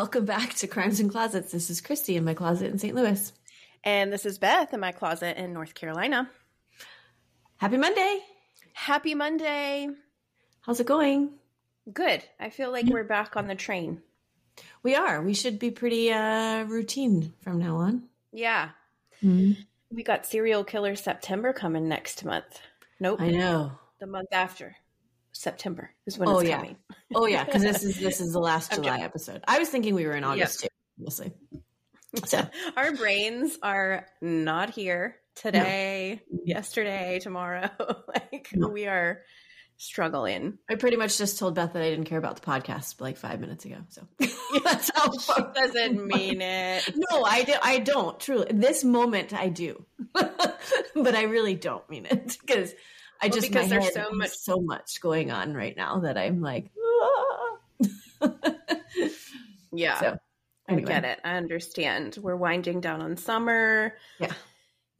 Welcome back to Crimes and Closets. This is Christy in my closet in St. Louis. And this is Beth in my closet in North Carolina. Happy Monday. Happy Monday. How's it going? Good. I feel like we're back on the train. We are. We should be pretty uh, routine from now on. Yeah. Mm-hmm. We got Serial Killer September coming next month. Nope. I know. The month after. September is when Oh, it's yeah. coming. Oh yeah, because this is this is the last July joking. episode. I was thinking we were in August too, honestly. So Our brains are not here today, mm-hmm. yesterday, tomorrow. like No. we are struggling. I pretty much just told Beth that I didn't care about the podcast like five minutes ago. So that's how She doesn't mean it. No, I do. I don't truly. This moment, I do, but I really don't mean it because I Well, just because there's so much- so much going on right now that I'm like, ah. Yeah. so I get it. I understand. We're winding down on summer. yeah.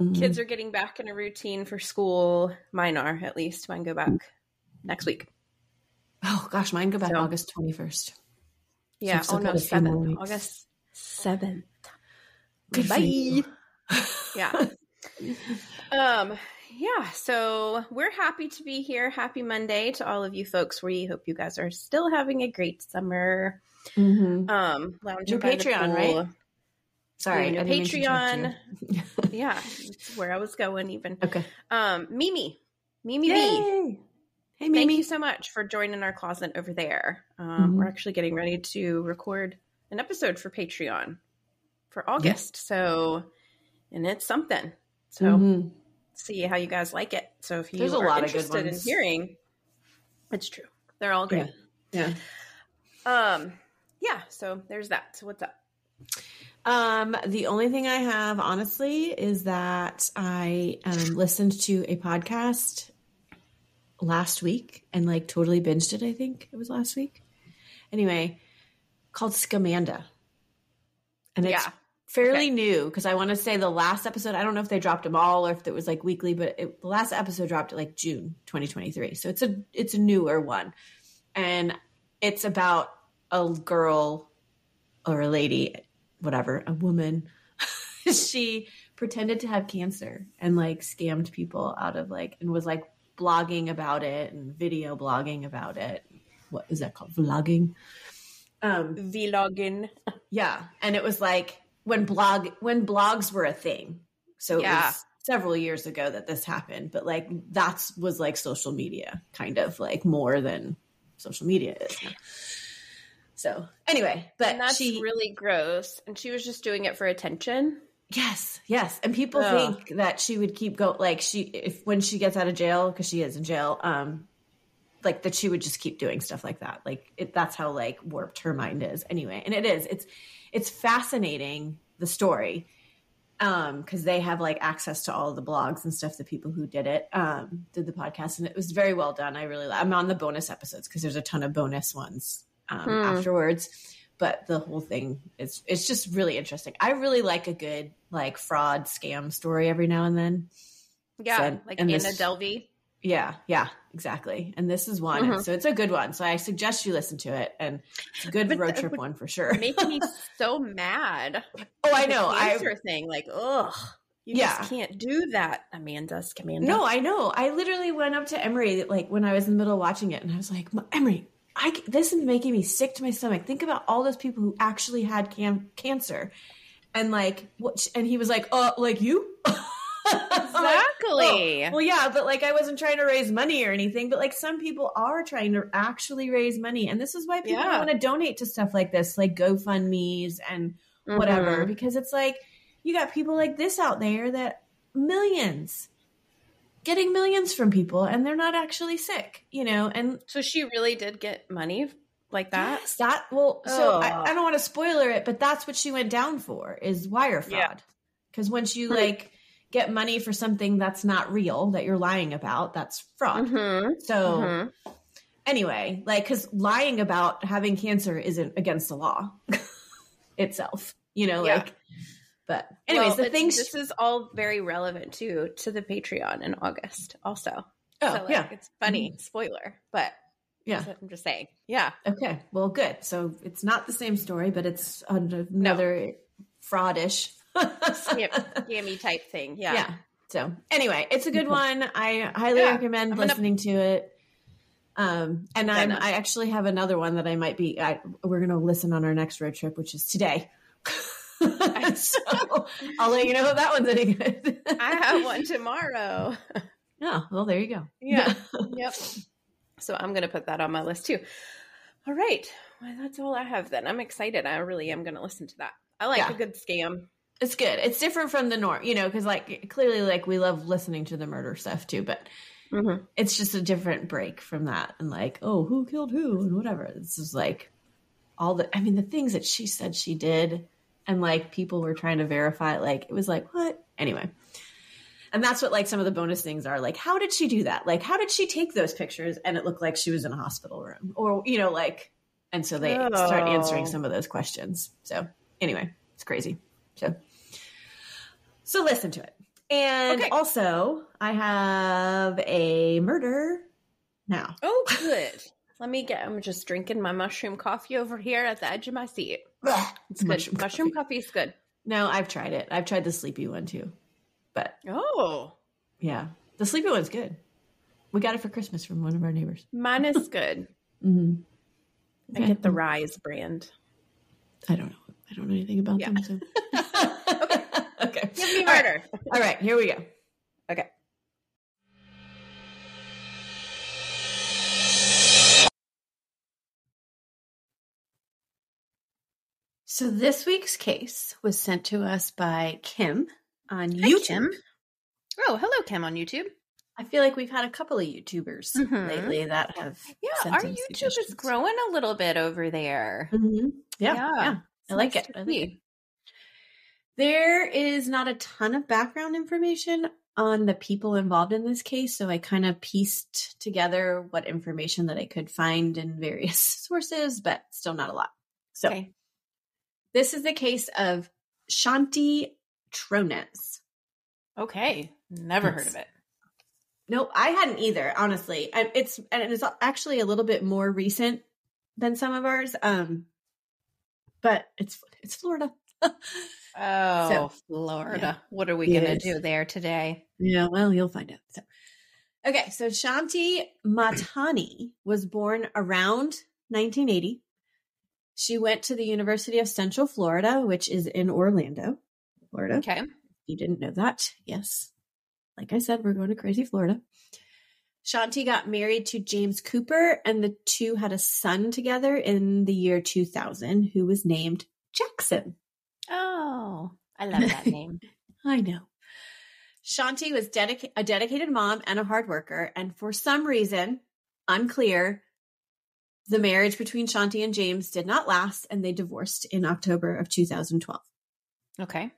Mhm. Kids are getting back in a routine for school. Mine are, at least. Mine go back next week. Oh gosh, mine go back So- August twenty first. Yeah. I've oh no, got a few more seventh. August seventh. Good for Bye. Yeah. Um. Yeah. So we're happy to be here. Happy Monday to all of you folks. We hope you guys are still having a great summer. Mhm. Um, lounging New Patreon, right? Sorry, New I didn't mean to Patreon. Yeah, that's where I was going. Even okay. um, Mimi, Mimi B. Yay. Hey, Thank you so much for joining our closet over there. Um, Mhm. We're actually getting ready to record an episode for Patreon for August. So, and it's something. So, Mhm. See how you guys like it. So, if you There's a are lot interested in hearing, it's true. They're all great. Yeah. Um, yeah. So there's that. So what's up? Um, the only thing I have, honestly, is that I um, listened to a podcast last week and like totally binged it. I think it was last week. Anyway, called Scamanda, and it's Yeah. Fairly Okay. new because I want to say the last episode. I don't know if they dropped them all or if it was like weekly, but it, the last episode dropped like June 2023. So it's a it's a newer one, and it's about a girl or a lady, whatever, a woman. she pretended to have cancer and like scammed people out of like and was like blogging about it and video blogging about it. What is that called? Vlogging. Um Vlogging. yeah, and it was like when blog when blogs were a thing. So it Yeah. was several years ago that this happened, but like that's was like social media kind of like more than social media is now. So anyway, but And that's she really gross. And she was just doing it for attention. Yes, yes. And people Ugh. think that she would keep going like she if when she gets out of jail because she is in jail, um, like that she would just keep doing stuff like that. Like it, that's how like warped her mind is anyway. And it is. It's it's fascinating the story um because they have like access to all the blogs and stuff the people who did it um did the podcast and it was very well done i really i'm on the bonus episodes because there's a ton of bonus ones um Hmm. afterwards but the whole thing is it's just really interesting i really like a good like fraud scam story every now and then Yeah. So- like and Anna this- Delvey. Yeah yeah exactly and this is one Mhm. so it's a good one so i suggest you listen to it and it's a good But road trip one for sure Making me so mad. oh i know i thing. Like, ugh. You Yeah. just can't do that, Amanda. Amanda. No, I know. I literally went up to Emery like when I was in the middle of watching it, and I was like, "M- Emery, I this is making me sick to my stomach. Think about all those people who actually had cam- cancer, and like what? And he was like, "Uh, like you." Like, Exactly. "Oh, well, yeah, but like I wasn't trying to raise money or anything, but like some people are trying to actually raise money, and this is why people Yeah. want to donate to stuff like this, like GoFundmes and whatever, Mhm. because it's like you got people like this out there that millions getting millions from people and they're not actually sick, you know, and So she really did get money like that. Yes, that well, so I, I don't want to spoiler it, but that's what she went down for is wire fraud. Because once you like get money for something that's not real that you're lying about, that's fraud. Mhm. So Mhm. anyway, like because lying about having cancer isn't against the law itself, you know, Yeah. like. But anyways, Well, the things. This is all very relevant too to the Patreon in August. Also, oh so, like, yeah, it's funny spoiler, but Yeah. I'm just saying. Yeah. Okay. Well, good. So it's not the same story, but it's another fraudish scammy type thing. Yeah. Yeah. So anyway, it's a good one. I highly yeah, recommend gonna... listening to it. Um, and I'm, I actually have another one that I might be, I, we're going to listen on our next road trip, which is today. so I'll let you know if that one's any good. I have one tomorrow. Oh, well, there you go. Yeah. yep. So I'm going to put that on my list too. All right. Well, that's all I have then. I'm excited. I really am going to listen to that. I like yeah. a good scam. It's good. It's different from the norm, you know, because like clearly, like we love listening to the murder stuff too, but mm-hmm. it's just a different break from that. And like, oh, who killed who and whatever. This is like all the, I mean, the things that she said she did and like people were trying to verify. Like it was like, what? Anyway. And that's what like some of the bonus things are. Like, how did she do that? Like, how did she take those pictures and it looked like she was in a hospital room? Or, you know, like, and so they oh. start answering some of those questions. So anyway, it's crazy. So, so listen to it. And okay. also, I have a murder now. Oh, good. Let me get. I'm just drinking my mushroom coffee over here at the edge of my seat. It's good. Mushroom, mushroom coffee. coffee is good. No, I've tried it. I've tried the sleepy one too. But oh, yeah, the sleepy one's good. We got it for Christmas from one of our neighbors. Mine is good. mm-hmm. I get the RYZE brand. I don't know. I don't know anything about yeah. them. So. okay. Give me murder. All right. All right. Here we go. Okay. So this week's case was sent to us by Kim on Hi, YouTube. Kim. Oh, hello, Kim on YouTube. I feel like we've had a couple of YouTubers mm-hmm. lately that have. Yeah, our YouTube is growing a little bit over there. Mm-hmm. Yeah, yeah, yeah. I like nice it. I like it. There is not a ton of background information on the people involved in this case, so I kind of pieced together what information that I could find in various sources, but still not a lot. So, okay. this is the case of Shanti Tronnes. Okay, never yes. heard of it. No, I hadn't either. Honestly, and it's and it's actually a little bit more recent than some of ours. Um, but it's it's Florida. oh, so, Florida! Yeah, what are we gonna do there today? Yeah, well, you'll find out. So, okay, so Shanti Matani was born around 1980. She went to the University of Central Florida, which is in Orlando. Florida. Okay. You didn't know that. Yes. Like I said, we're going to crazy Florida. Shanti got married to James Cooper, and the two had a son together in the year 2000 who was named Jackson. Oh, I love that name. I know. Shanti was dedica- a dedicated mom and a hard worker, and for some reason, unclear, the marriage between Shanti and James did not last, and they divorced in October of 2012. Okay.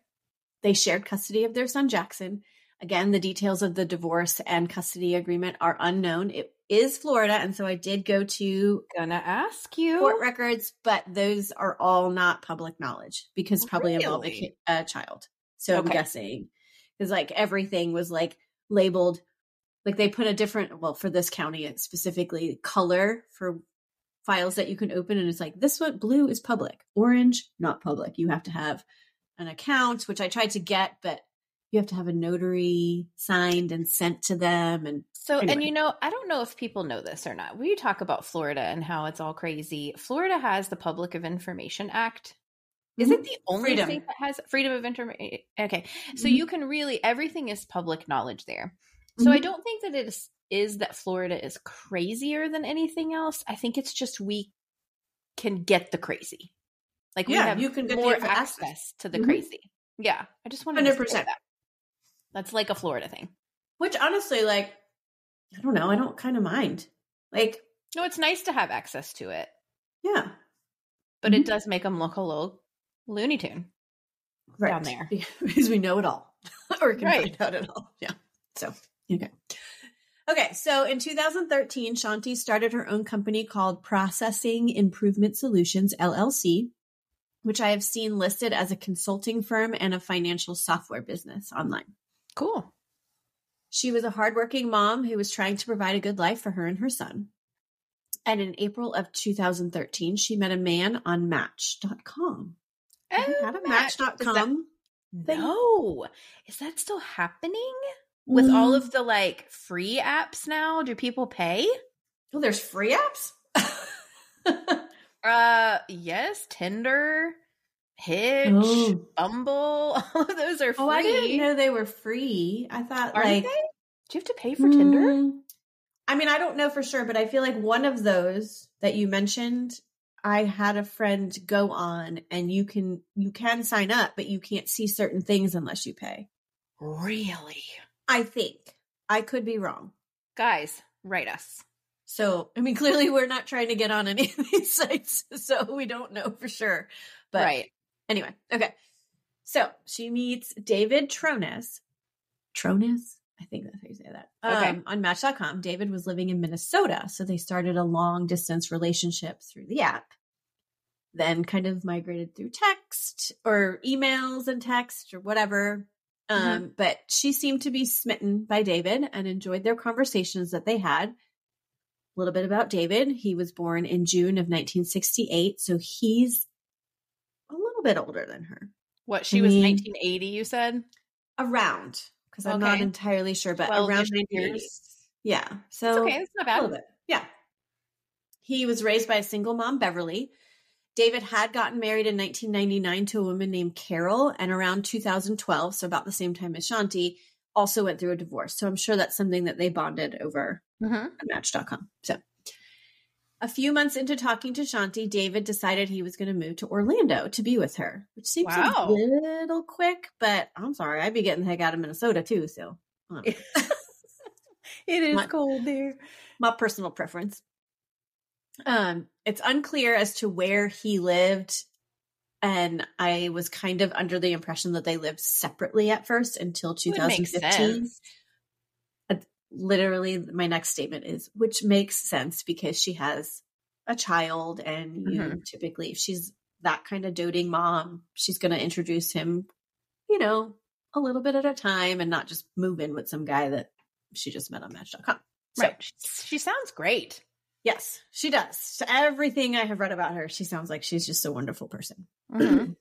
They shared custody of their son Jackson. Again, the details of the divorce and custody agreement are unknown. It is Florida, and so I did go to gonna ask you court records, but those are all not public knowledge because probably really? involve a, a, child. So okay. I'm guessing because like everything was like labeled, like they put a different well for this county it's specifically color for files that you can open, and it's like this one blue is public, orange not public. You have to have an account, which I tried to get, but you have to have a notary signed and sent to them. And so, anyway. and you know, I don't know if people know this or not. We talk about Florida and how it's all crazy. Florida has the Public of Information Act. Is mm-hmm. it the only freedom. state that has freedom of information? Okay. So mm-hmm. you can really, everything is public knowledge there. So mm-hmm. I don't think that it is, is that Florida is crazier than anything else. I think it's just we can get the crazy. Like yeah, we have you can get more access, access to the mm-hmm. crazy. Yeah, I just want to 100%. That. That's like a Florida thing. Which honestly, like, I don't know, I don't kind of mind. Like, no, it's nice to have access to it. Yeah, but mm-hmm. it does make them look a little Looney Tune right. down there because we know it all, or can right. find out it all. Yeah. So okay. Okay, so in 2013, Shanti started her own company called Processing Improvement Solutions LLC, which I have seen listed as a consulting firm and a financial software business online. Cool. She was a hardworking mom who was trying to provide a good life for her and her son. And in April of 2013, she met a man on Match.com. Have you had a Oh, Match. Match.com? thing? No. Is that still happening? With all Mm. of the like free apps now, do people pay? Oh, there's free apps? Uh yes, Tinder, Hitch, Oh. Bumble, all of those are free. oh, I didn't know they were free. I thought Aren't like they? Do you have to pay for Tinder? Mm, I mean, I don't know for sure, but I feel like one of those that you mentioned, I had a friend go on and you can you can sign up, but you can't see certain things unless you pay. Really? I think. I could be wrong. Guys, write us. So, I mean, clearly we're not trying to get on any of these sites, so we don't know for sure. But right. Anyway, okay. So she meets David Tronis. Tronis? I think that's how you say that. Okay. Um, on Match.com. David was living in Minnesota, so they started a long distance relationship through the app. Then kind of migrated through text or emails and text or whatever. Um, But she seemed to be smitten by David and enjoyed their conversations that they had. A little bit about David. He was born in June of 1968, so he's little bit older than her. What she was 1980, you said? Around, because I'm not entirely sure, but 12 around -ish 1980. years. Yeah. It's So okay, it's not a bad. little bit. Yeah. He was raised by a single mom, Beverly. David had gotten married in 1999 to a woman named Carol, and around 2012, so about the same time as Shanti, also went through a divorce. So I'm sure that's something that they bonded over hmm on Match.com. So a few months into talking to Shanti, David decided he was going to move to Orlando to be with her, which seems Wow. a little quick, but I'm sorry, I'd be getting the heck out of Minnesota too. So I don't know. It is My- cold there. my personal preference. Um, it's unclear as to where he lived, and I was kind of under the impression that they lived separately at first until 2015. Literally, my next statement is, which makes sense because she has a child, and you Mhm. typically, if she's that kind of doting mom, she's going to introduce him, you know, a little bit at a time, and not just move in with some guy that she just met on Match.com. So, Right. She, sounds great. Yes, she does. So everything I have read about her, she sounds like she's just a wonderful person. Mhm.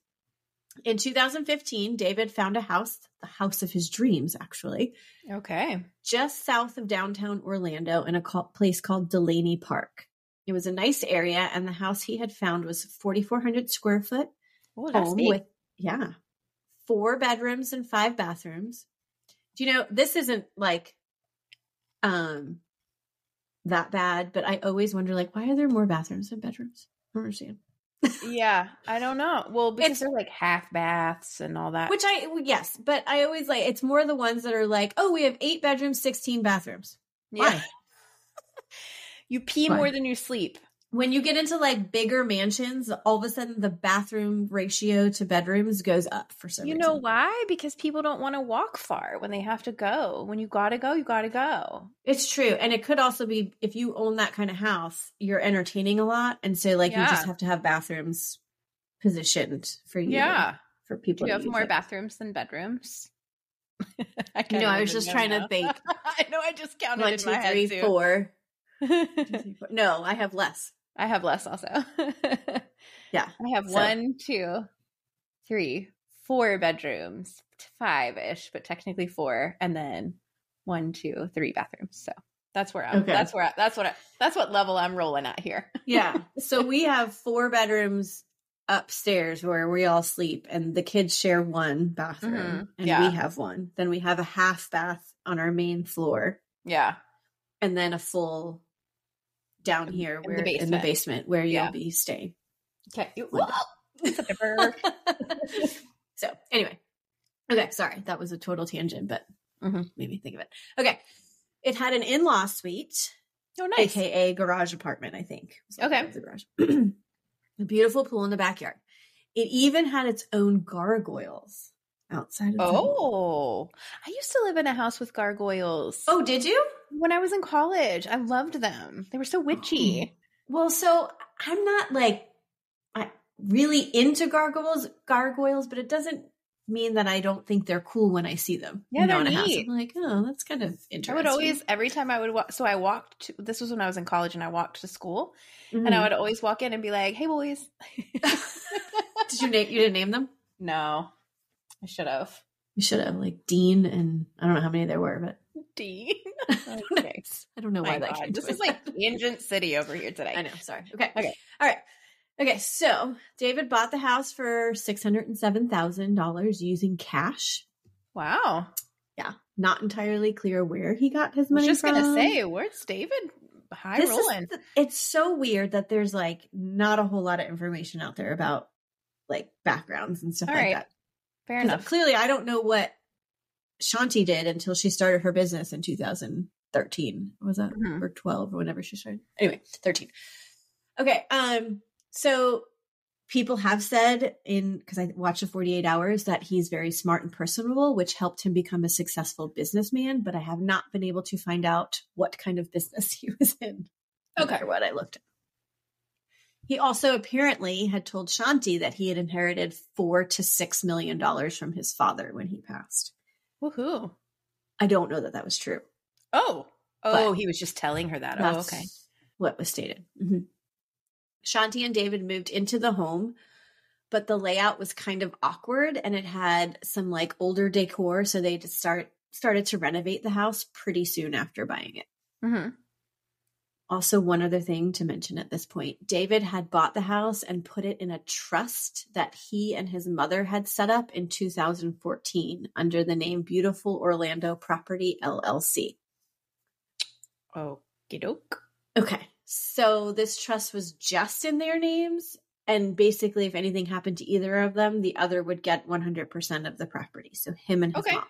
In 2015, David found a house, the house of his dreams, actually, okay. just south of downtown Orlando in a place called Delaney Park. It was a nice area, and the house he had found was 4,400 square foot Oh, that's home big. with, yeah, four bedrooms and five bathrooms. Do you know, this isn't like, um, that bad, but I always wonder, like, why are there more bathrooms than bedrooms? I don't understand. Yeah, I don't know. Well, because It's- they're like half baths and all that. Which I, yes, but I always like, it's more the ones that are like, oh, we have eight bedrooms, 16 bathrooms. yeah. You pee Why? more than you sleep. When you get into like bigger mansions, all of a sudden the bathroom ratio to bedrooms goes up for some You reason. You know why? Because people don't want to walk far when they have to go. When you gotta go, you gotta go. It's true. And it could also be if you own that kind of house, you're entertaining a lot. And so like you just have to have bathrooms positioned for you. Yeah. for people Do you to have more it. bathrooms than bedrooms? I You know, I was just trying to think. I know. I just counted One, in two, my three, too. four. Two, three, four. No, I have less. I have less also. Yeah. I have So- one, two, three, four bedrooms, five ish, but technically four, and then one, two, three bathrooms. So that's where I'm. Okay. That's where. I, that's what. I, that's what level I'm rolling at here. Yeah. so we have four bedrooms upstairs where we all sleep, and the kids share one bathroom, Mhm. and Yeah. we have one. Then we have a half bath on our main floor, Yeah. and then a full down here in the where in the basement. where Yeah. you'll be staying. Okay. You- Window. Such a bird. so anyway, okay, sorry, that was a total tangent, but Mhm. made me think of it. Okay, it had an in-law suite, oh, nice. aka garage apartment. I think. Okay. The garage. a beautiful pool in the backyard. It even had its own gargoyles outside of the Oh, I used to live in a house with gargoyles. Oh, did you? When I was in college, I loved them. They were so witchy. Well, so I'm not like I really into gargoyles, gargoyles, but it doesn't mean that I don't think they're cool when I see them. Yeah, they're neat. I'm like, oh, that's kind of interesting. I would always, every time I would walk, so I walked, to, this was when I was in college and I walked to school mm-hmm. and I mm-hmm. would always walk in and be like, hey, boys. Did you name, you didn't name them? No, I should have. You should have, like Dean and I don't know how many there were, but. Dean. Okay. I don't know why that came This is like Tangent City over here today. I know. Sorry. Okay. Okay. All right. Okay, so David bought the house for six hundred and seven thousand dollars using cash. Wow. Yeah, not entirely clear where he got his money. I was just from. gonna say, where's David? High this rolling. Is, it's so weird that there's like not a whole lot of information out there about like backgrounds and stuff All like right. that. Fair enough. Clearly, I don't know what Shanti did until she started her business in 2013. Was that mm-hmm. or 12 or whenever she started? Anyway, 13. Okay. Um so people have said in because I watched the 48 hours that he's very smart and personable, which helped him become a successful businessman, but I have not been able to find out what kind of business he was in. No okay. what I looked at. He also apparently had told Shanti that he had inherited four to six million dollars from his father when he passed. Woohoo. I don't know that that was true. Oh. Oh, he was just telling her that. Oh, okay. What was stated. Mm-hmm. Shanti and David moved into the home, but the layout was kind of awkward and it had some like older decor. So they just start started to renovate the house pretty soon after buying it. Mm-hmm. Also, one other thing to mention at this point David had bought the house and put it in a trust that he and his mother had set up in 2014 under the name Beautiful Orlando Property LLC. Okie doke. Okay. So this trust was just in their names. And basically, if anything happened to either of them, the other would get 100% of the property. So him and his okay. mom,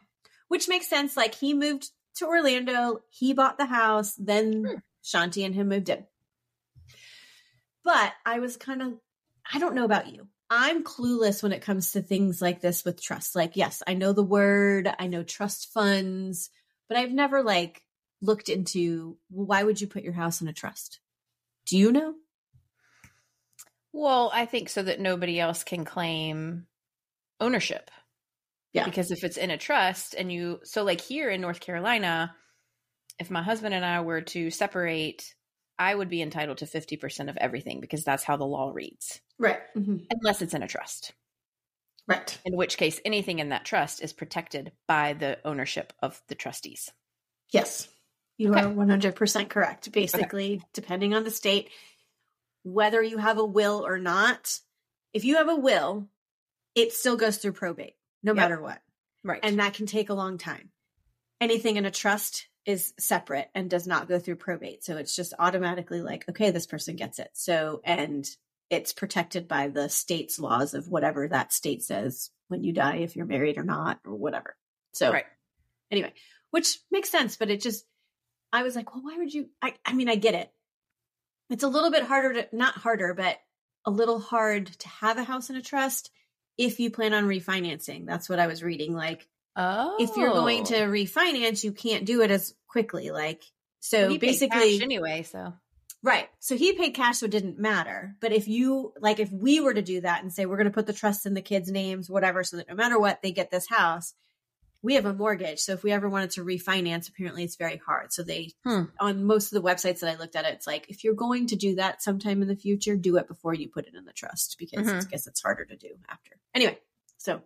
which makes sense. Like he moved to Orlando, he bought the house, then hmm. Shanti and him moved in. But I was kind of, I don't know about you. I'm clueless when it comes to things like this with trust. Like, yes, I know the word, I know trust funds, but I've never like looked into well, why would you put your house in a trust? Do you know? Well, I think so that nobody else can claim ownership. Yeah. Because if it's in a trust and you, so like here in North Carolina, if my husband and I were to separate, I would be entitled to 50% of everything because that's how the law reads. Right. Mm-hmm. Unless it's in a trust. Right. In which case, anything in that trust is protected by the ownership of the trustees. Yes. You okay. are 100% correct. Basically, okay. depending on the state, whether you have a will or not, if you have a will, it still goes through probate no yep. matter what. Right. And that can take a long time. Anything in a trust is separate and does not go through probate. So it's just automatically like, okay, this person gets it. So, and it's protected by the state's laws of whatever that state says when you die, if you're married or not, or whatever. So, right. anyway, which makes sense, but it just, I was like, well, why would you? I, I mean, I get it. It's a little bit harder to, not harder, but a little hard to have a house in a trust if you plan on refinancing. That's what I was reading. Like, oh, if you're going to oh. refinance, you can't do it as quickly. Like, so well, basically, anyway, so right. So he paid cash, so it didn't matter. But if you like, if we were to do that and say we're going to put the trust in the kids' names, whatever, so that no matter what, they get this house, we have a mortgage. So if we ever wanted to refinance, apparently it's very hard. So they, hmm. on most of the websites that I looked at, it's like, if you're going to do that sometime in the future, do it before you put it in the trust because mm-hmm. I guess it's harder to do after. Anyway, so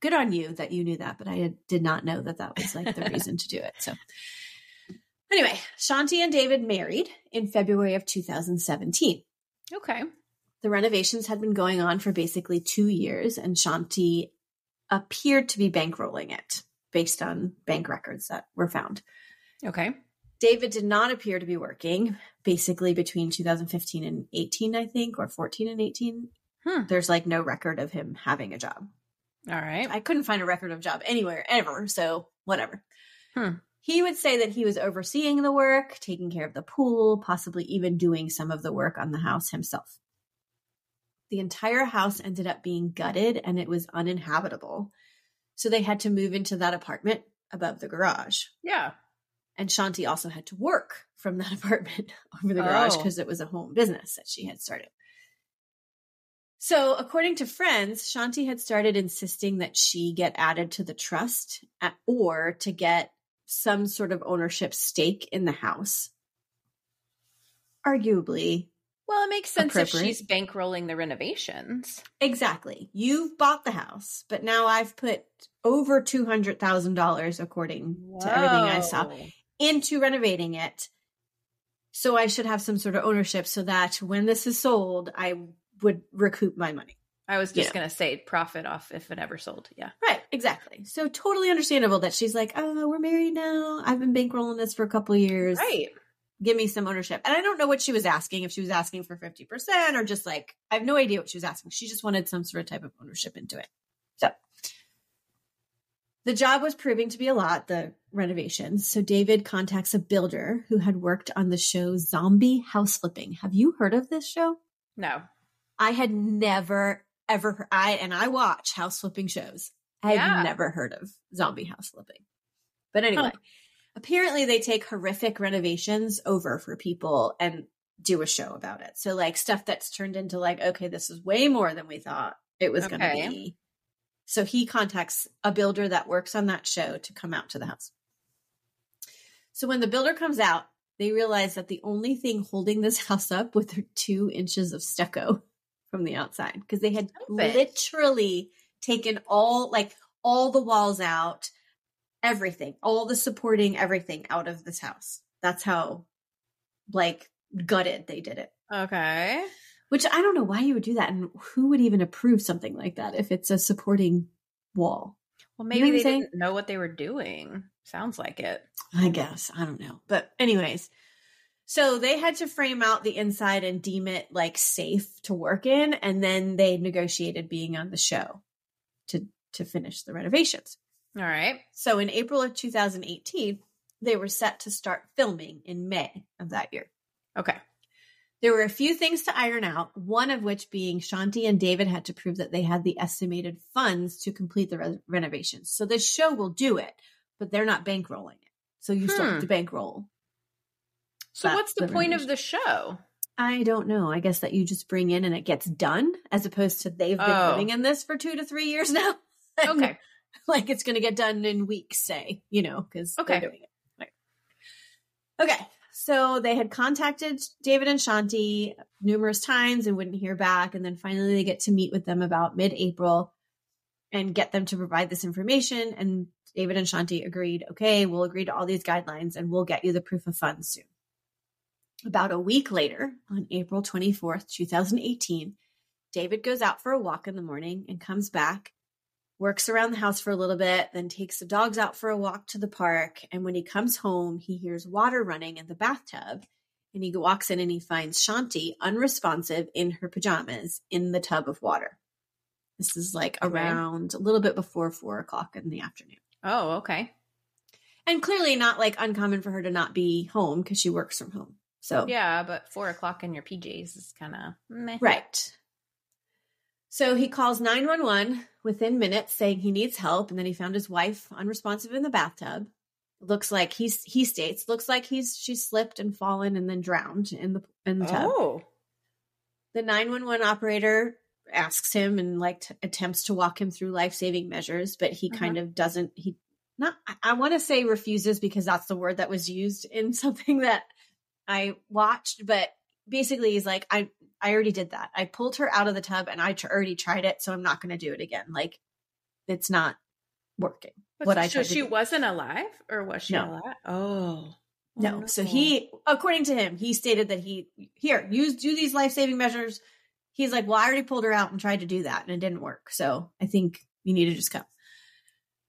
good on you that you knew that, but I did not know that that was like the reason to do it. So anyway, Shanti and David married in February of 2017. Okay. The renovations had been going on for basically two years, and Shanti appeared to be bankrolling it based on bank records that were found. Okay. David did not appear to be working basically between 2015 and 18, I think, or 14 and 18. Hmm. There's like no record of him having a job. All right. I couldn't find a record of job anywhere ever, so whatever. Hmm. He would say that he was overseeing the work, taking care of the pool, possibly even doing some of the work on the house himself. The entire house ended up being gutted and it was uninhabitable. So they had to move into that apartment above the garage. Yeah. And Shanti also had to work from that apartment over the garage because oh. it was a home business that she had started. So, according to friends, Shanti had started insisting that she get added to the trust at, or to get some sort of ownership stake in the house. Arguably. Well, it makes sense if she's bankrolling the renovations. Exactly. You've bought the house, but now I've put over $200,000, according Whoa. to everything I saw, into renovating it. So I should have some sort of ownership so that when this is sold, I would recoup my money. I was just going to say profit off if it ever sold. Yeah. Right. Exactly. So totally understandable that she's like, oh, we're married now. I've been bankrolling this for a couple years. Right. Give me some ownership. And I don't know what she was asking, if she was asking for 50% or just like, I have no idea what she was asking. She just wanted some sort of type of ownership into it. So the job was proving to be a lot, the renovations. So David contacts a builder who had worked on the show Zombie House Flipping. Have you heard of this show? No. I had never ever I and I watch house flipping shows. I had never heard of zombie house flipping. But anyway, huh. apparently they take horrific renovations over for people and do a show about it. So like stuff that's turned into like, okay, this is way more than we thought it was okay. going to be. So he contacts a builder that works on that show to come out to the house. So when the builder comes out, they realize that the only thing holding this house up with two inches of stucco from the outside because they had literally taken all like all the walls out, everything, all the supporting everything out of this house. That's how like gutted they did it. Okay. Which I don't know why you would do that and who would even approve something like that if it's a supporting wall. Well, maybe you know they didn't know what they were doing. Sounds like it. I guess. I don't know. But anyways, so they had to frame out the inside and deem it like safe to work in. And then they negotiated being on the show to, to finish the renovations. All right. So in April of 2018, they were set to start filming in May of that year. Okay. There were a few things to iron out, one of which being Shanti and David had to prove that they had the estimated funds to complete the re- renovations. So this show will do it, but they're not bankrolling it. So you hmm. still have hmm. to bankroll so what's the, the point of the show? I don't know. I guess that you just bring in and it gets done as opposed to they've been oh. living in this for two to three years now. okay. like it's going to get done in weeks, say, you know, because okay. they're doing it. Right. Okay. So they had contacted David and Shanti numerous times and wouldn't hear back. And then finally they get to meet with them about mid April and get them to provide this information. And David and Shanti agreed, okay, we'll agree to all these guidelines and we'll get you the proof of funds soon. About a week later, on April 24th, 2018, David goes out for a walk in the morning and comes back, works around the house for a little bit, then takes the dogs out for a walk to the park. And when he comes home, he hears water running in the bathtub. And he walks in and he finds Shanti unresponsive in her pajamas in the tub of water. This is like okay. around a little bit before four o'clock in the afternoon. Oh, okay. And clearly not like uncommon for her to not be home because she works from home. So yeah, but four o'clock in your PJs is kind of right. So he calls 911 within minutes saying he needs help. And then he found his wife unresponsive in the bathtub. Looks like he's, he states, looks like he's, she slipped and fallen and then drowned in the, in the tub. Oh. The 911 operator asks him and like t- attempts to walk him through life saving measures, but he uh-huh. kind of doesn't, he not, I, I want to say refuses because that's the word that was used in something that I watched, but basically he's like, I I already did that. I pulled her out of the tub and I t- already tried it, so I'm not going to do it again. Like, it's not working. But what I so she wasn't alive, or was she no. alive? Oh. No. no. So he, according to him, he stated that he here use do these life saving measures. He's like, well, I already pulled her out and tried to do that, and it didn't work. So I think you need to just come.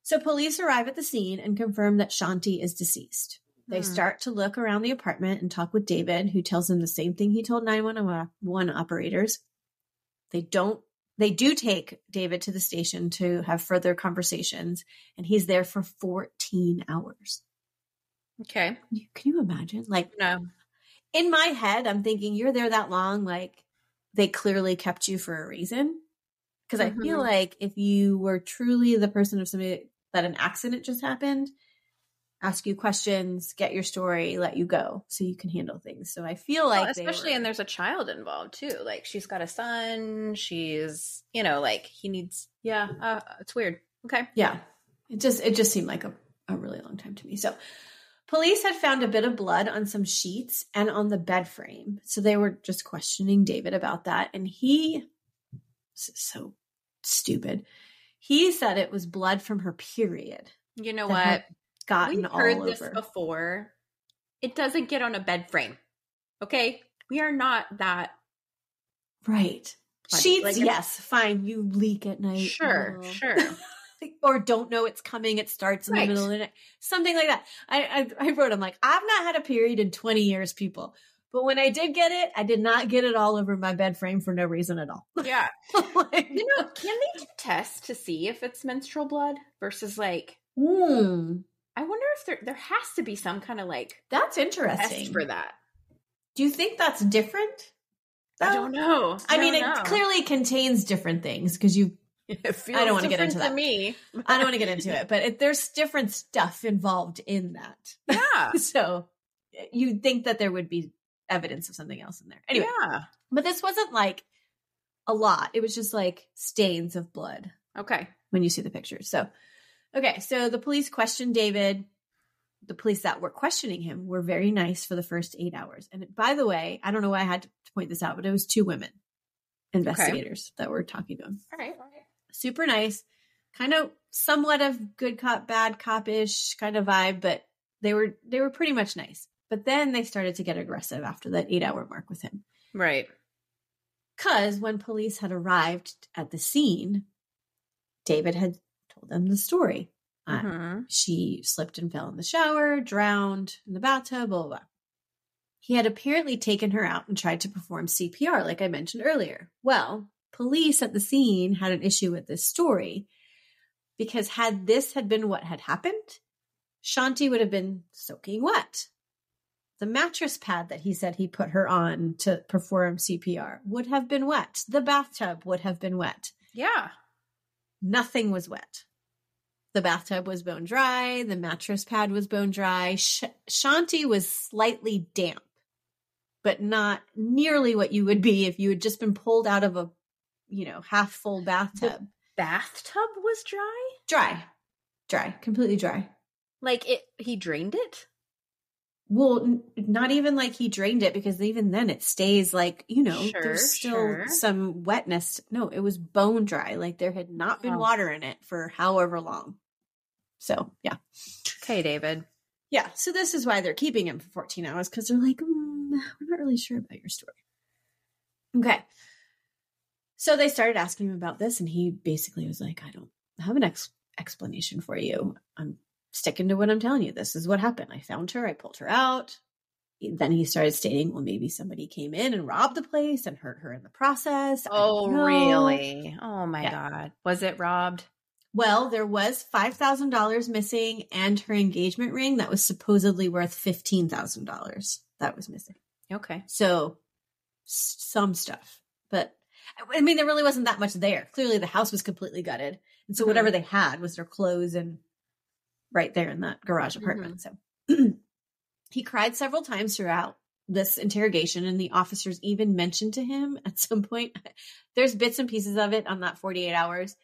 So police arrive at the scene and confirm that Shanti is deceased. They hmm. start to look around the apartment and talk with David, who tells them the same thing he told 911 operators. They don't they do take David to the station to have further conversations, and he's there for 14 hours. Okay. Can you imagine? Like, no. In my head, I'm thinking you're there that long, like they clearly kept you for a reason. Because mm-hmm. I feel mm-hmm. like if you were truly the person of somebody that an accident just happened, ask you questions, get your story, let you go so you can handle things. So I feel like well, especially were, and there's a child involved too. Like she's got a son, she's, you know, like he needs yeah, uh, it's weird. Okay. Yeah. It just it just seemed like a, a really long time to me. So police had found a bit of blood on some sheets and on the bed frame. So they were just questioning David about that and he so stupid. He said it was blood from her period. You know what? Gotten We've heard this over. before. It doesn't get on a bed frame. Okay? We are not that right. Sheets, like yes, fine. You leak at night. Sure, oh. sure. or don't know it's coming. It starts in right. the middle of the night. Something like that. I, I I wrote. I'm like, I've not had a period in 20 years, people. But when I did get it, I did not get it all over my bed frame for no reason at all. Yeah. like, you know, can they do tests to see if it's menstrual blood versus like? Mm. I wonder if there there has to be some kind of like that's interesting for that. Do you think that's different? I don't know. I, I mean, know. it clearly contains different things because you. I don't want to get into that. Me, I don't want to get into it, but it, there's different stuff involved in that. Yeah. so you'd think that there would be evidence of something else in there. Anyway, yeah. But this wasn't like a lot. It was just like stains of blood. Okay. When you see the pictures. So, okay. So the police questioned David. The police that were questioning him were very nice for the first eight hours. And by the way, I don't know why I had to point this out, but it was two women investigators okay. that were talking to him. All right. All right. Super nice. Kind of somewhat of good cop, bad cop-ish kind of vibe, but they were they were pretty much nice. But then they started to get aggressive after that eight hour mark with him. Right. Because when police had arrived at the scene, David had told them the story. Uh, mm-hmm. She slipped and fell in the shower, drowned in the bathtub, blah, blah, blah. He had apparently taken her out and tried to perform CPR, like I mentioned earlier. Well, police at the scene had an issue with this story because had this had been what had happened, Shanti would have been soaking wet the mattress pad that he said he put her on to perform CPR would have been wet. The bathtub would have been wet. Yeah. Nothing was wet. The bathtub was bone dry. The mattress pad was bone dry. Sh- Shanti was slightly damp, but not nearly what you would be if you had just been pulled out of a, you know, half full bathtub. The bathtub was dry? Dry. Dry. Completely dry. Like it, he drained it? Well, n- not even like he drained it because even then it stays like, you know, sure, there's still sure. some wetness. No, it was bone dry. Like there had not been oh. water in it for however long. So, yeah. Okay, David. Yeah. So this is why they're keeping him for 14 hours because they're like, mm, we're not really sure about your story. Okay. So they started asking him about this, and he basically was like, I don't have an ex- explanation for you. I'm sticking to what I'm telling you. This is what happened. I found her, I pulled her out. Then he started stating, well, maybe somebody came in and robbed the place and hurt her in the process. Oh, really? Oh, my yeah. God. Was it robbed? Well, there was $5,000 missing and her engagement ring that was supposedly worth $15,000 that was missing. Okay. So some stuff. But I mean, there really wasn't that much there. Clearly, the house was completely gutted. And so mm-hmm. whatever they had was their clothes and right there in that garage apartment. Mm-hmm. So he cried several times throughout this interrogation, and the officers even mentioned to him at some point. There's bits and pieces of it on that 48 hours,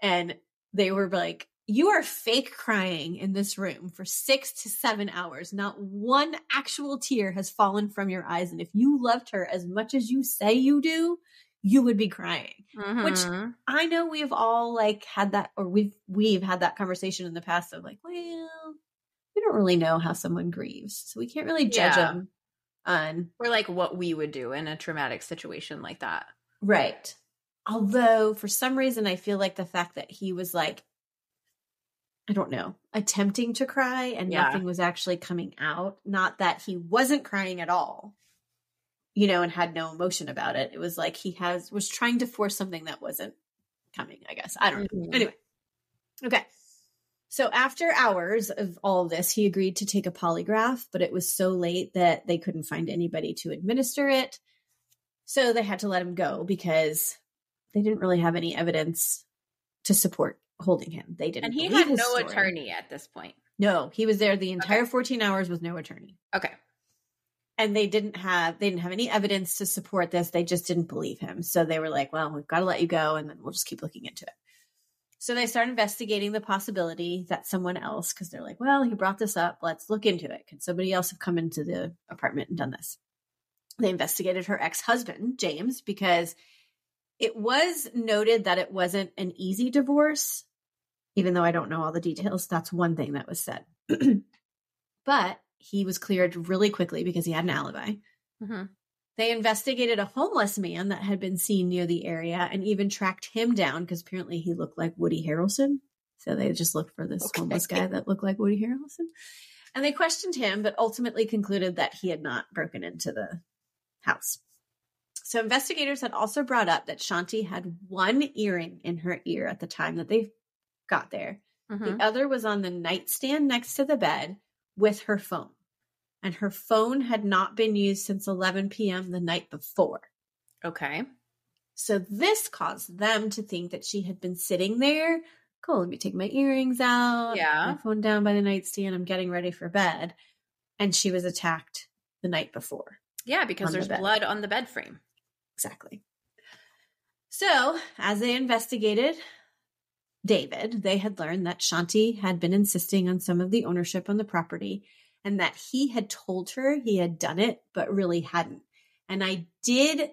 and they were like, You are fake crying in this room for six to seven hours. Not one actual tear has fallen from your eyes. And if you loved her as much as you say you do, you would be crying mm-hmm. which i know we've all like had that or we've we've had that conversation in the past of like well we don't really know how someone grieves so we can't really judge yeah. them on or like what we would do in a traumatic situation like that right although for some reason i feel like the fact that he was like I don't know, attempting to cry and yeah. nothing was actually coming out. Not that he wasn't crying at all, you know, and had no emotion about it. It was like he has was trying to force something that wasn't coming, I guess. I don't know. Mm-hmm. Anyway. Okay. So after hours of all of this, he agreed to take a polygraph, but it was so late that they couldn't find anybody to administer it. So they had to let him go because they didn't really have any evidence to support holding him. They didn't. And he had no story. attorney at this point. No, he was there the entire okay. 14 hours with no attorney. Okay. And they didn't have they didn't have any evidence to support this. They just didn't believe him. So they were like, "Well, we've got to let you go and then we'll just keep looking into it." So they start investigating the possibility that someone else cuz they're like, "Well, he brought this up. Let's look into it. Can somebody else have come into the apartment and done this?" They investigated her ex-husband, James, because it was noted that it wasn't an easy divorce even though I don't know all the details. That's one thing that was said. but he was cleared really quickly because he had an alibi. Mm-hmm. They investigated a homeless man that had been seen near the area and even tracked him down because apparently he looked like Woody Harrelson. So they just looked for this okay. homeless guy that looked like Woody Harrelson. And they questioned him, but ultimately concluded that he had not broken into the house. So investigators had also brought up that Shanti had one earring in her ear at the time that they got there. Mm-hmm. The other was on the nightstand next to the bed with her phone. And her phone had not been used since 11 p.m. the night before. Okay. So this caused them to think that she had been sitting there. Cool, let me take my earrings out. Yeah. My phone down by the nightstand. I'm getting ready for bed. And she was attacked the night before. Yeah, because there's the blood on the bed frame. Exactly. So, as they investigated, David, they had learned that Shanti had been insisting on some of the ownership on the property and that he had told her he had done it, but really hadn't. And I did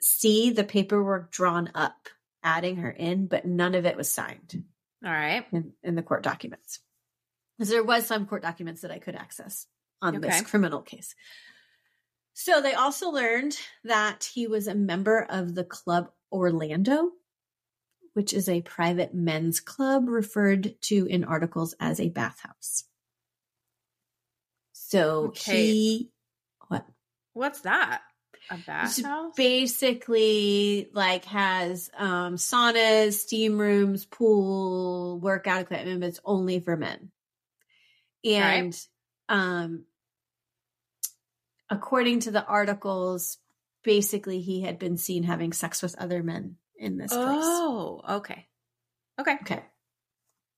see the paperwork drawn up, adding her in, but none of it was signed. All right. In, in the court documents. Because there was some court documents that I could access on okay. this criminal case. So they also learned that he was a member of the club Orlando, which is a private men's club referred to in articles as a bathhouse. So okay. he, what? What's that? A bathhouse? Basically, like has um, saunas, steam rooms, pool, workout equipment, but it's only for men. And right. um, according to the articles, basically he had been seen having sex with other men in this place. Oh, okay. Okay. Okay.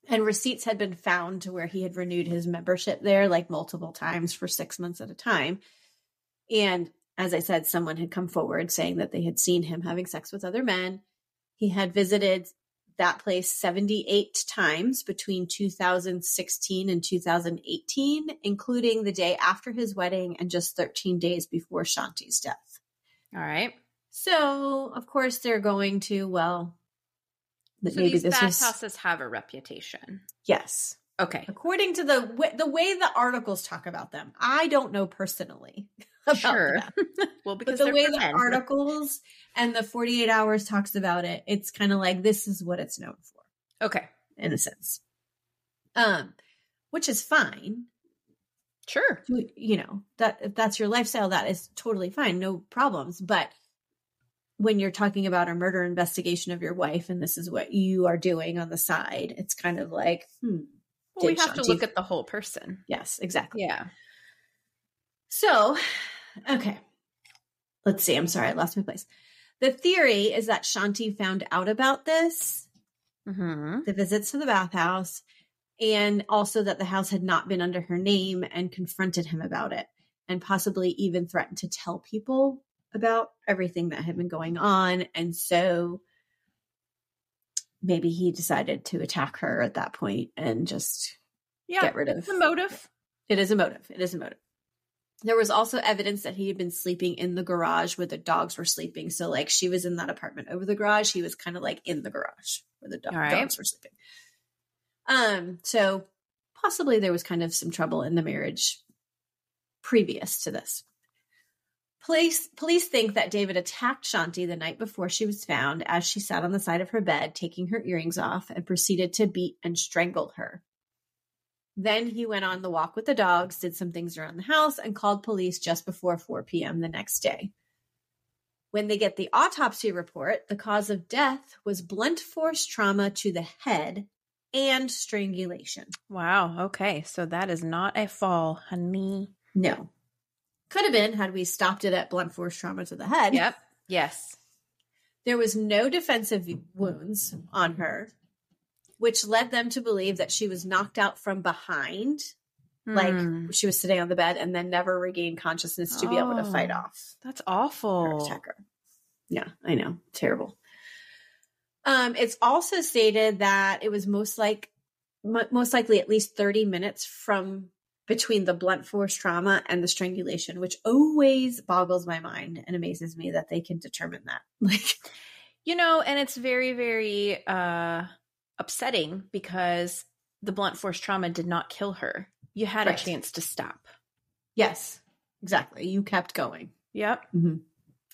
And receipts had been found to where he had renewed his membership there like multiple times for six months at a time. And as I said, someone had come forward saying that they had seen him having sex with other men. He had visited that place 78 times between 2016 and 2018, including the day after his wedding and just 13 days before Shanti's death. All right. So, of course, they're going to, well, so maybe these this bathhouses was... have a reputation. Yes. Okay. According to the w- the way the articles talk about them, I don't know personally about sure. well, because the way the articles and the 48 hours talks about it, it's kind of like this is what it's known for. Okay. In a sense. Um, which is fine. Sure. You know, that if that's your lifestyle, that is totally fine. No problems. But when you're talking about a murder investigation of your wife and this is what you are doing on the side, it's kind of like, hmm. Well, we have Shanti... to look at the whole person. Yes, exactly. Yeah. So, okay. Let's see. I'm sorry, I lost my place. The theory is that Shanti found out about this, mm-hmm. the visits to the bathhouse, and also that the house had not been under her name and confronted him about it, and possibly even threatened to tell people about everything that had been going on. And so maybe he decided to attack her at that point and just yeah, get rid of the motive. It is a motive. It is a motive. There was also evidence that he had been sleeping in the garage where the dogs were sleeping. So, like, she was in that apartment over the garage. He was kind of like in the garage where the do- right. dogs were sleeping. Um, so possibly there was kind of some trouble in the marriage previous to this. Police, police think that David attacked Shanti the night before she was found as she sat on the side of her bed, taking her earrings off, and proceeded to beat and strangle her. Then he went on the walk with the dogs, did some things around the house, and called police just before 4 p.m. the next day. When they get the autopsy report, the cause of death was blunt force trauma to the head and strangulation. Wow. Okay. So that is not a fall, honey. No. Could have been had we stopped it at blunt force trauma to the head. Yep. Yes. There was no defensive wounds on her. which led them to believe that she was knocked out from behind, like Hmm. she was sitting on the bed and then never regained consciousness to be able to fight Oh. off That's awful. attacker. Yeah, I know. Terrible. Um, it's also stated that it was most like mo- most likely at least 30 minutes from between the blunt force trauma and the strangulation, which always boggles my mind and amazes me that they can determine that. Like You know, and it's very, very uh upsetting because the blunt force trauma did not kill her. You had Right. a chance to stop. Yes, exactly. You kept going. Yep. Mm-hmm.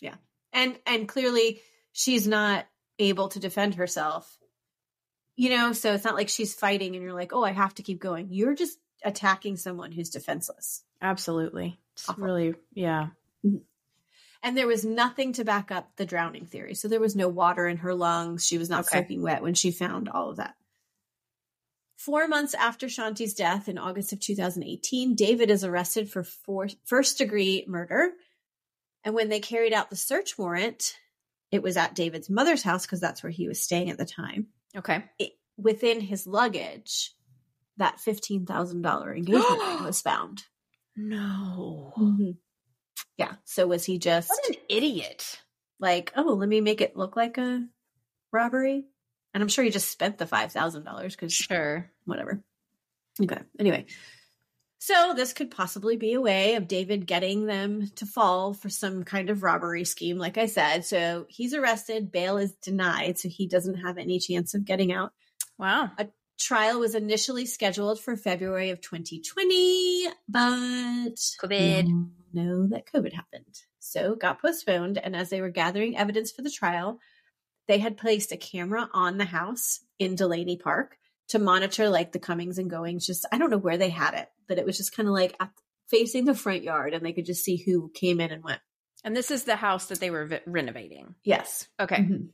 Yeah. And and clearly she's not able to defend herself. You know, so it's not like she's fighting and you're like, "Oh, I have to keep going." You're just attacking someone who's defenseless. Absolutely. It's Awful. really, yeah. Mm-hmm. And there was nothing to back up the drowning theory. So there was no water in her lungs. She was not Okay. soaking wet when she found all of that. Four months after Shanti's death in August of 2018, David is arrested for four, first degree murder. And when they carried out the search warrant, it was at David's mother's house because that's where he was staying at the time. Okay. It, within his luggage, that $15,000 engagement ring was found. No. Mm-hmm. Yeah. So was he just What an idiot. like, oh, let me make it look like a robbery? And I'm sure he just spent the $5,000 because Sure. whatever. Okay. Anyway, so this could possibly be a way of David getting them to fall for some kind of robbery scheme, like I said. So he's arrested, bail is denied, so he doesn't have any chance of getting out. Wow. Trial was initially scheduled for February of 2020, but COVID. know that COVID happened. So got postponed. And as they were gathering evidence for the trial, they had placed a camera on the house in Delaney Park to monitor like the comings and goings. Just, I don't know where they had it, but it was just kind of like at, facing the front yard and they could just see who came in and went. And this is the house that they were vi- renovating. Yes. Okay. Mhm.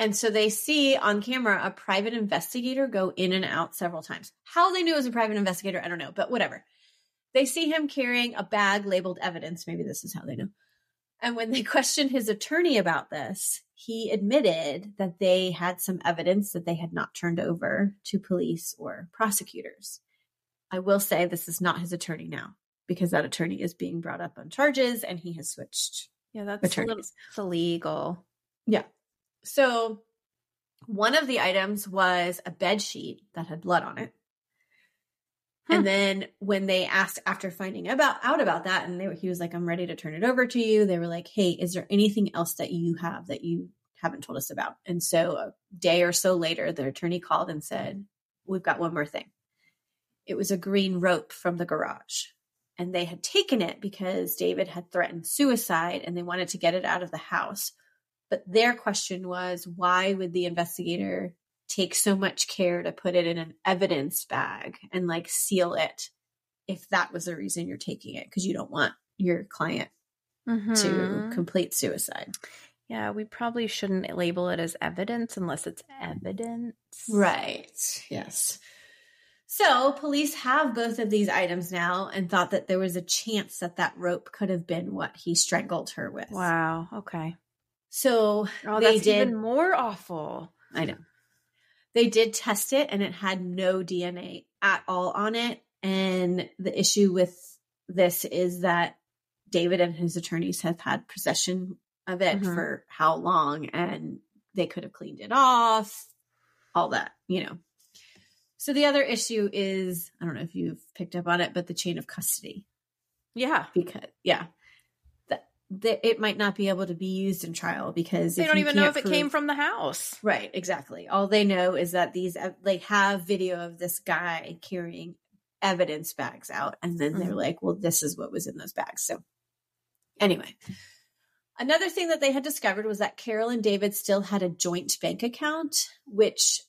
And so they see on camera a private investigator go in and out several times. How they knew it was a private investigator, I don't know, but whatever. They see him carrying a bag labeled evidence. Maybe this is how they know. And when they questioned his attorney about this, he admitted that they had some evidence that they had not turned over to police or prosecutors. I will say this is not his attorney now because that attorney is being brought up on charges and he has switched Yeah, that's a little, illegal. Yeah. So one of the items was a bed sheet that had blood on it. Huh. And then when they asked after finding about out about that, and they were, he was like, "I'm ready to turn it over to you." They were like, "Hey, is there anything else that you have that you haven't told us about?" And so a day or so later, the attorney called and said, "We've got one more thing." It was a green rope from the garage, and they had taken it because David had threatened suicide, and they wanted to get it out of the house. But their question was, why would the investigator take so much care to put it in an evidence bag and like seal it if that was the reason you're taking it? Because you don't want your client to Mhm. complete suicide. Yeah, we probably shouldn't label it as evidence unless it's evidence. Right. Yes. So police have both of these items now and thought that there was a chance that that rope could have been what he strangled her with. Wow. Okay. So Oh, they did. even more awful. I know. They did test it and it had no DNA at all on it. And the issue with this is that David and his attorneys have had possession of it Mhm. for how long and they could have cleaned it off, all that, you know. So the other issue is I don't know if you've picked up on it, but the chain of custody Yeah. because yeah. That, it might not be able to be used in trial because They don't even know if it prove- came from the house. Right, exactly. All they know is that these uh, they have video of this guy carrying evidence bags out and then they're Mhm. like, "Well, this is what was in those bags." So anyway, another thing that they had discovered was that Carol and David still had a joint bank account, which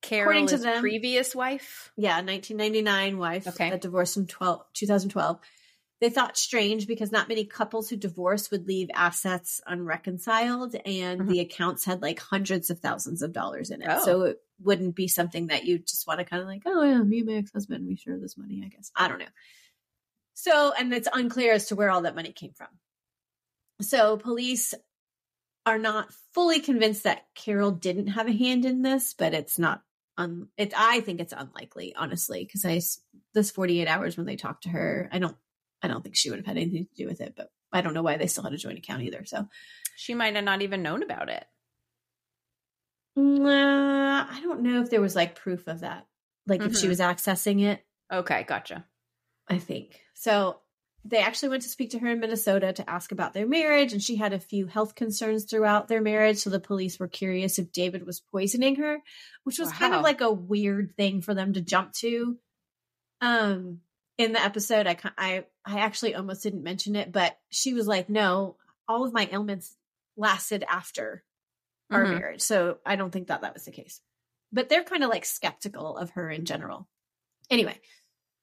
Carol to them- previous wife. yeah, 1999 wife Okay. that divorced in 12, 2012. They thought strange because not many couples who divorce would leave assets unreconciled, and Mhm. the accounts had like hundreds of thousands of dollars in it. Oh. So it wouldn't be something that you just want to kind of like, oh yeah, me and my ex husband, we share this money. I guess I don't know. So, and it's unclear as to where all that money came from. So, police are not fully convinced that Carol didn't have a hand in this, but it's not un it I think it's unlikely, honestly, because I this 48 hours when they talked to her, I don't I don't think she would have had anything to do with it, but I don't know why they still had a joint account either. So she might have not even known about it. Uh, I don't know if there was like proof of that. Like mm-hmm. if she mm-hmm. was accessing it. Okay, gotcha. I think. So they actually went to speak to her in Minnesota to ask about their marriage, and she had a few health concerns throughout their marriage. So the police were curious if David was poisoning her, which was wow. kind of like a weird thing for them to jump to. Um, in the episode, I I I actually almost didn't mention it, but she was like, "No, all of my ailments lasted after our mm-hmm. marriage, so I don't think that that was the case." But they're kind of like skeptical of her in general. Anyway,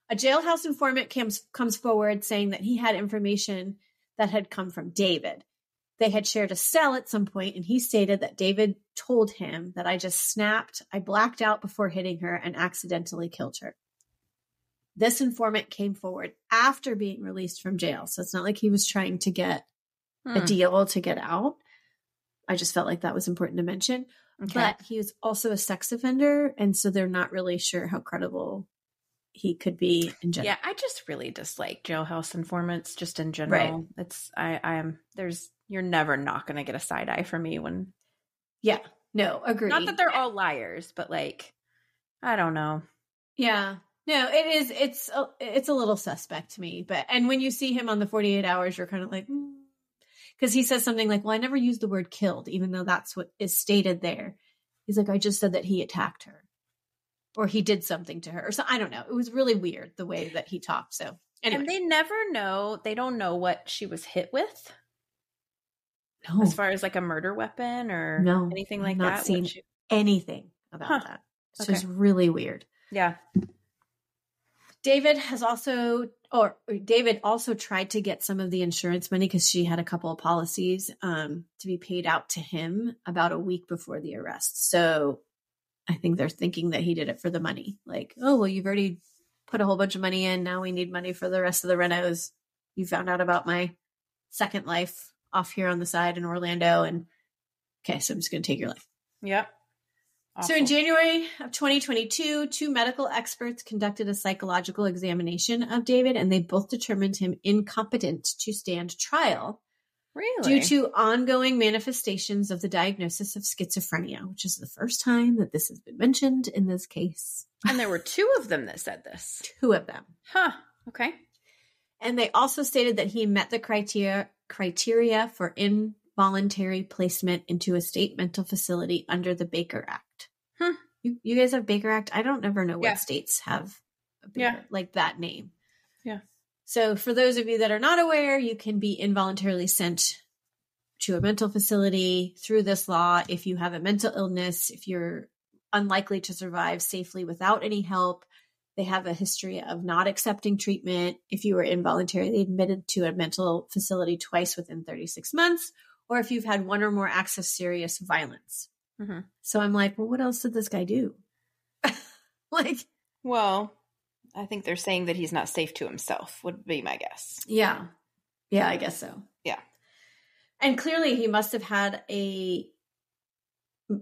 a jailhouse informant comes, comes forward saying that he had information that had come from David. They had shared a cell at some point, and he stated that David told him that I just snapped, I blacked out before hitting her, and accidentally killed her. This informant came forward after being released from jail. So it's not like he was trying to get hmm. a deal to get out. I just felt like that was important to mention. Okay. But he was also a sex offender. And so they're not really sure how credible he could be in general. Yeah, I just really dislike jailhouse informants just in general. Right. It's I I'm there's you're never not going to get a side eye from me when Yeah. No, agree. Not that they're all liars, but like I don't know. Yeah. No, it is it's a, it's a little suspect to me, but and when you see him on the 48 hours you're kind of like mm. cuz he says something like, "Well, I never used the word killed even though that's what is stated there." He's like, "I just said that he attacked her." or he did something to her or so I don't know. It was really weird the way that he talked. So anyway. And they never know they don't know what she was hit with. No. As far as like a murder weapon or no, anything like not that. Seen she... anything about huh. that. It's okay. just really weird. Yeah. David has also, or David also tried to get some of the insurance money because she had a couple of policies um, to be paid out to him about a week before the arrest. So I think they're thinking that he did it for the money. Like, oh, well, you've already put a whole bunch of money in. Now we need money for the rest of the renos. You found out about my second life off here on the side in Orlando. And okay, so I'm just going to take your life. Yep. Awful. So in January of 2022, two medical experts conducted a psychological examination of David and they both determined him incompetent to stand trial Really? Due to ongoing manifestations of the diagnosis of schizophrenia, which is the first time that this has been mentioned in this case. And there were two of them that said this. Two of them. Huh. Okay. And they also stated that he met the criteria criteria for involuntary placement into a state mental facility under the Baker Act. You, you guys have Baker Act? I don't ever know what yeah. states have Baker, yeah. like that name. Yeah. So, for those of you that are not aware, you can be involuntarily sent to a mental facility through this law if you have a mental illness, if you're unlikely to survive safely without any help. They have a history of not accepting treatment if you were involuntarily admitted to a mental facility twice within 36 months, or if you've had one or more acts of serious violence. Mm-hmm. So I'm like, well, what else did this guy do? like, well, I think they're saying that he's not safe to himself, would be my guess. Yeah. Yeah, I guess so. Yeah. And clearly he must have had a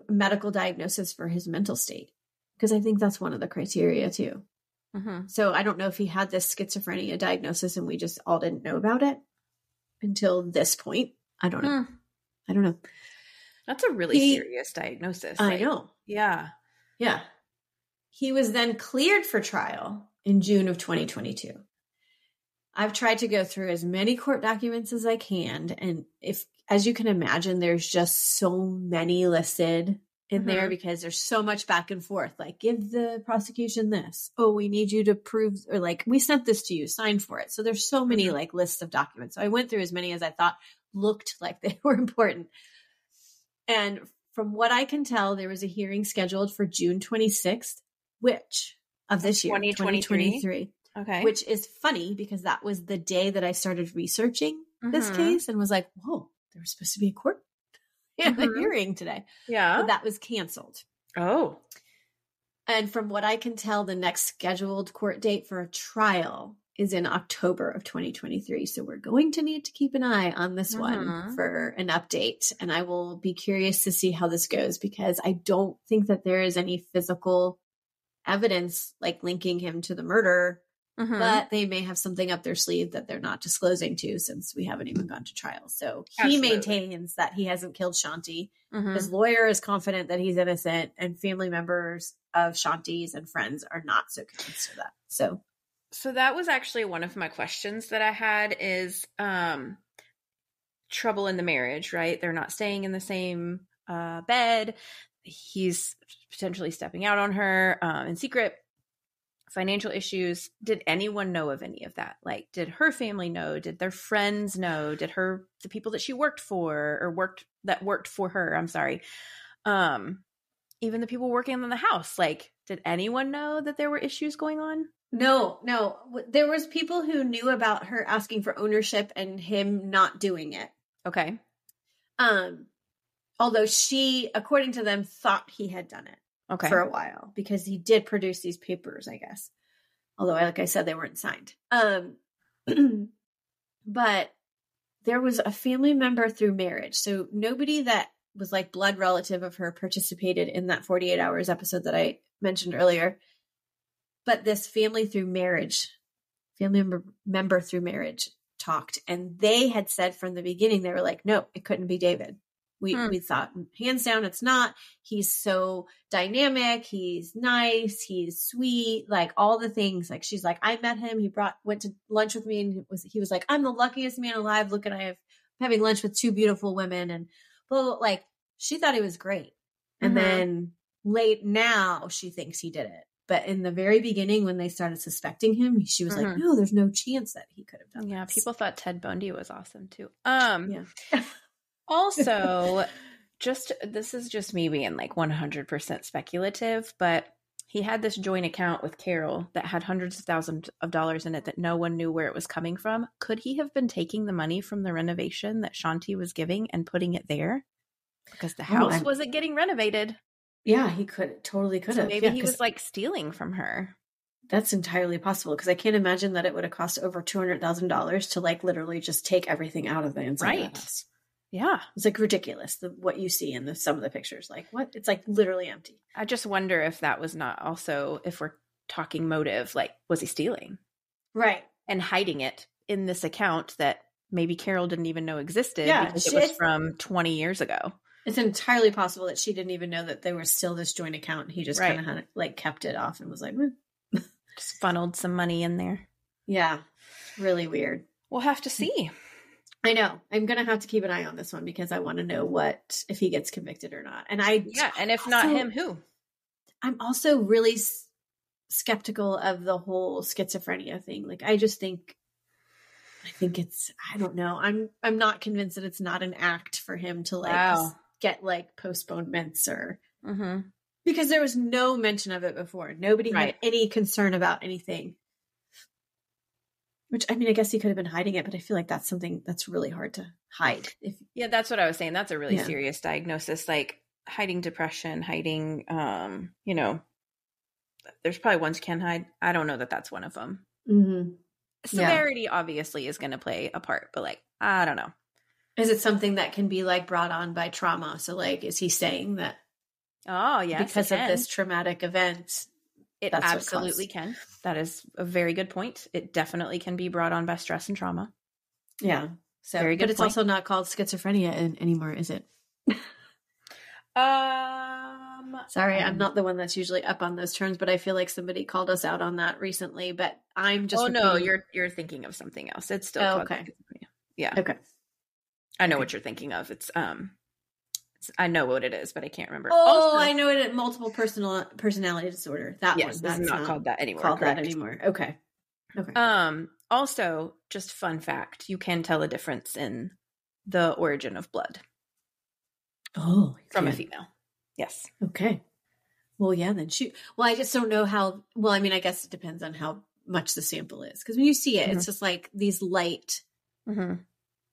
medical diagnosis for his mental state because I think that's one of the criteria too. Mm-hmm. So I don't know if he had this schizophrenia diagnosis and we just all didn't know about it until this point. I don't know. Hmm. I don't know. That's a really he, serious diagnosis. I like, know. Yeah. Yeah. He was then cleared for trial in June of 2022. I've tried to go through as many court documents as I can. And if, as you can imagine, there's just so many listed in mm-hmm. there because there's so much back and forth. Like, give the prosecution this. Oh, we need you to prove, or like, we sent this to you, sign for it. So there's so many mm-hmm. like lists of documents. So I went through as many as I thought looked like they were important. And from what I can tell, there was a hearing scheduled for June 26th, which of this year, 2023. Okay. Which is funny because that was the day that I started researching mm-hmm. this case and was like, whoa, there was supposed to be a court mm-hmm. a hearing today. Yeah. But that was canceled. Oh. And from what I can tell, the next scheduled court date for a trial is in October of 2023. So we're going to need to keep an eye on this mm-hmm. one for an update. And I will be curious to see how this goes because I don't think that there is any physical evidence like linking him to the murder. Mm-hmm. But they may have something up their sleeve that they're not disclosing to since we haven't even gone to trial. So he Absolutely. maintains that he hasn't killed Shanti. Mm-hmm. His lawyer is confident that he's innocent, and family members of Shanti's and friends are not so convinced of that. So so that was actually one of my questions that I had is um trouble in the marriage, right? They're not staying in the same uh bed. He's potentially stepping out on her um in secret. Financial issues. Did anyone know of any of that? Like did her family know? Did their friends know? Did her the people that she worked for or worked that worked for her, I'm sorry. Um even the people working in the house, like did anyone know that there were issues going on? No, no. There was people who knew about her asking for ownership and him not doing it. Okay. Um although she according to them thought he had done it. Okay. For a while because he did produce these papers, I guess. Although like I said they weren't signed. Um but there was a family member through marriage. So nobody that was like blood relative of her participated in that 48 hours episode that I mentioned earlier but this family through marriage, family member, member through marriage talked, and they had said from the beginning, they were like, no, it couldn't be David. We hmm. we thought hands down it's not. He's so dynamic, he's nice, he's sweet, like all the things. Like she's like, I met him, he brought went to lunch with me and was he was like, I'm the luckiest man alive. Look at I have having lunch with two beautiful women and blah. like she thought he was great. And mm-hmm. then late now she thinks he did it. But in the very beginning, when they started suspecting him, she was mm-hmm. like, "No, there's no chance that he could have done." Yeah, this. people thought Ted Bundy was awesome too. Um, yeah. also, just this is just me being like 100% speculative, but he had this joint account with Carol that had hundreds of thousands of dollars in it that no one knew where it was coming from. Could he have been taking the money from the renovation that Shanti was giving and putting it there? Because the oh, house oh, wasn't getting renovated. Yeah, he could totally could so have. Maybe yeah, he was like stealing from her. That's entirely possible because I can't imagine that it would have cost over two hundred thousand dollars to like literally just take everything out of the inside right. of the house. Yeah, it's like ridiculous the, what you see in the, some of the pictures. Like what? It's like literally empty. I just wonder if that was not also if we're talking motive. Like, was he stealing? Right, and hiding it in this account that maybe Carol didn't even know existed yeah, because it was from twenty years ago. It's entirely possible that she didn't even know that there was still this joint account. He just right. kind of had like kept it off and was like, eh. just funneled some money in there. Yeah, really weird. We'll have to see. I know. I'm gonna have to keep an eye on this one because I want to know what if he gets convicted or not. And I yeah, and if also, not him, who? I'm also really s- skeptical of the whole schizophrenia thing. Like, I just think, I think it's. I don't know. I'm. I'm not convinced that it's not an act for him to like wow get like postponements or mm-hmm. because there was no mention of it before. Nobody right. had any concern about anything. Which I mean, I guess he could have been hiding it, but I feel like that's something that's really hard to hide. If yeah, that's what I was saying. That's a really yeah. serious diagnosis, like hiding depression, hiding, um, you know, there's probably ones can hide. I don't know that that's one of them. Mm-hmm. Severity yeah. obviously is going to play a part, but like I don't know. Is it something that can be like brought on by trauma? So, like, is he saying that? Oh, yeah, Because of this traumatic event, it absolutely can. That is a very good point. It definitely can be brought on by stress and trauma. Yeah. So, very good but it's point. also not called schizophrenia in, anymore, is it? um, sorry, I'm not the one that's usually up on those terms, but I feel like somebody called us out on that recently. But I'm just. Oh repeating. no, you're you're thinking of something else. It's still oh, okay. Yeah. Okay. I know what you're thinking of. It's um I know what it is, but I can't remember. Oh, also, I know it. At multiple personal personality disorder. That yes, one. That's not, not, called that anymore. Called correct. that anymore. Okay. Okay. Um. Also, just fun fact: you can tell a difference in the origin of blood. Oh, from a female. Yes. Okay. Well, yeah. Then shoot. Well, I just don't know how. Well, I mean, I guess it depends on how much the sample is because when you see it, mm-hmm. it's just like these light. Mm-hmm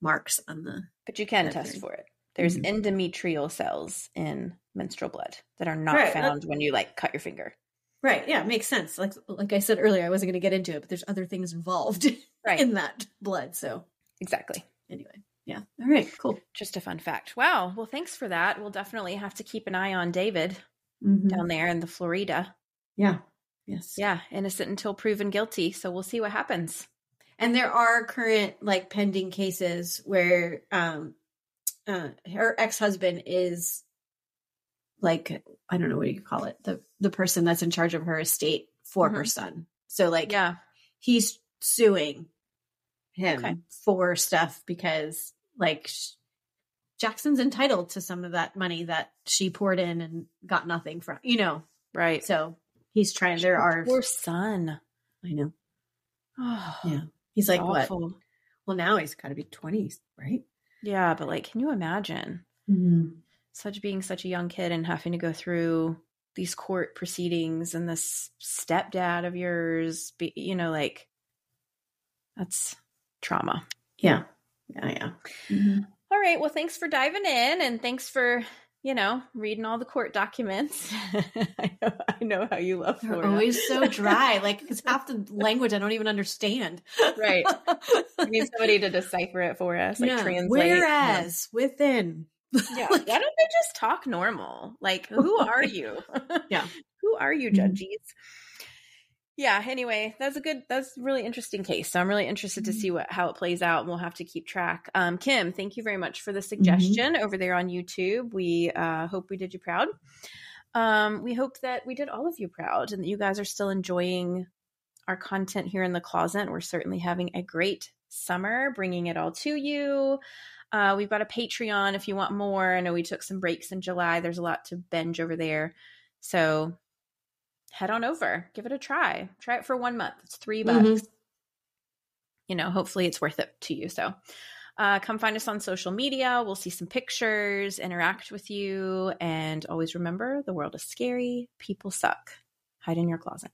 marks on the. But you can test for it. There's mm-hmm. endometrial cells in menstrual blood that are not right. found when you like cut your finger. Right. Yeah, makes sense. Like like I said earlier, I wasn't going to get into it, but there's other things involved right. in that blood. So exactly. Anyway. Yeah. All right. Cool. Just a fun fact. Wow. Well, thanks for that. We'll definitely have to keep an eye on David mm-hmm. down there in the Florida. Yeah. Yes. Yeah. Innocent until proven guilty. So we'll see what happens. And there are current like pending cases where um uh her ex-husband is like I don't know what you call it, the the person that's in charge of her estate for mm-hmm. her son. So like yeah, he's suing him okay. for stuff because like Jackson's entitled to some of that money that she poured in and got nothing from, you know. Right. So he's trying there are poor son. I know. Oh, yeah. He's like awful. what? Well, now he's got to be 20s, right? Yeah, but like can you imagine? Mm-hmm. Such being such a young kid and having to go through these court proceedings and this stepdad of yours, be, you know, like that's trauma. Yeah. Yeah. Yeah. Mm-hmm. All right. Well, thanks for diving in and thanks for, you know, reading all the court documents. I, know, I know how you love Florida. They're always so dry. like it's half the language I don't even understand. right. We need somebody to decipher it for us, like yeah. translate. Whereas yeah. within. Yeah. Why don't they just talk normal? Like, who are you? yeah. Who are you, mm-hmm. judges? Yeah anyway that's a good that's a really interesting case. So i'm really interested to mm-hmm. see what how it plays out and we'll have to keep track. Um, kim thank you very much for the mm-hmm. suggestion mm-hmm. over there on youtube. We uh, hope we did you proud. Um, we hope that we did all of you proud and that you guys are still enjoying our content here in the closet. We're certainly having a great summer bringing it all to you. Uh, we've got a patreon if you want more. I know we took some breaks in july. There's a lot to binge over there. So head on over, give it a try. Try it for one month. It's 3 bucks. Mm-hmm. You know, hopefully it's worth it to you. So, uh, come find us on social media. We'll see some pictures, interact with you, and always remember the world is scary. People suck. Hide in your closet.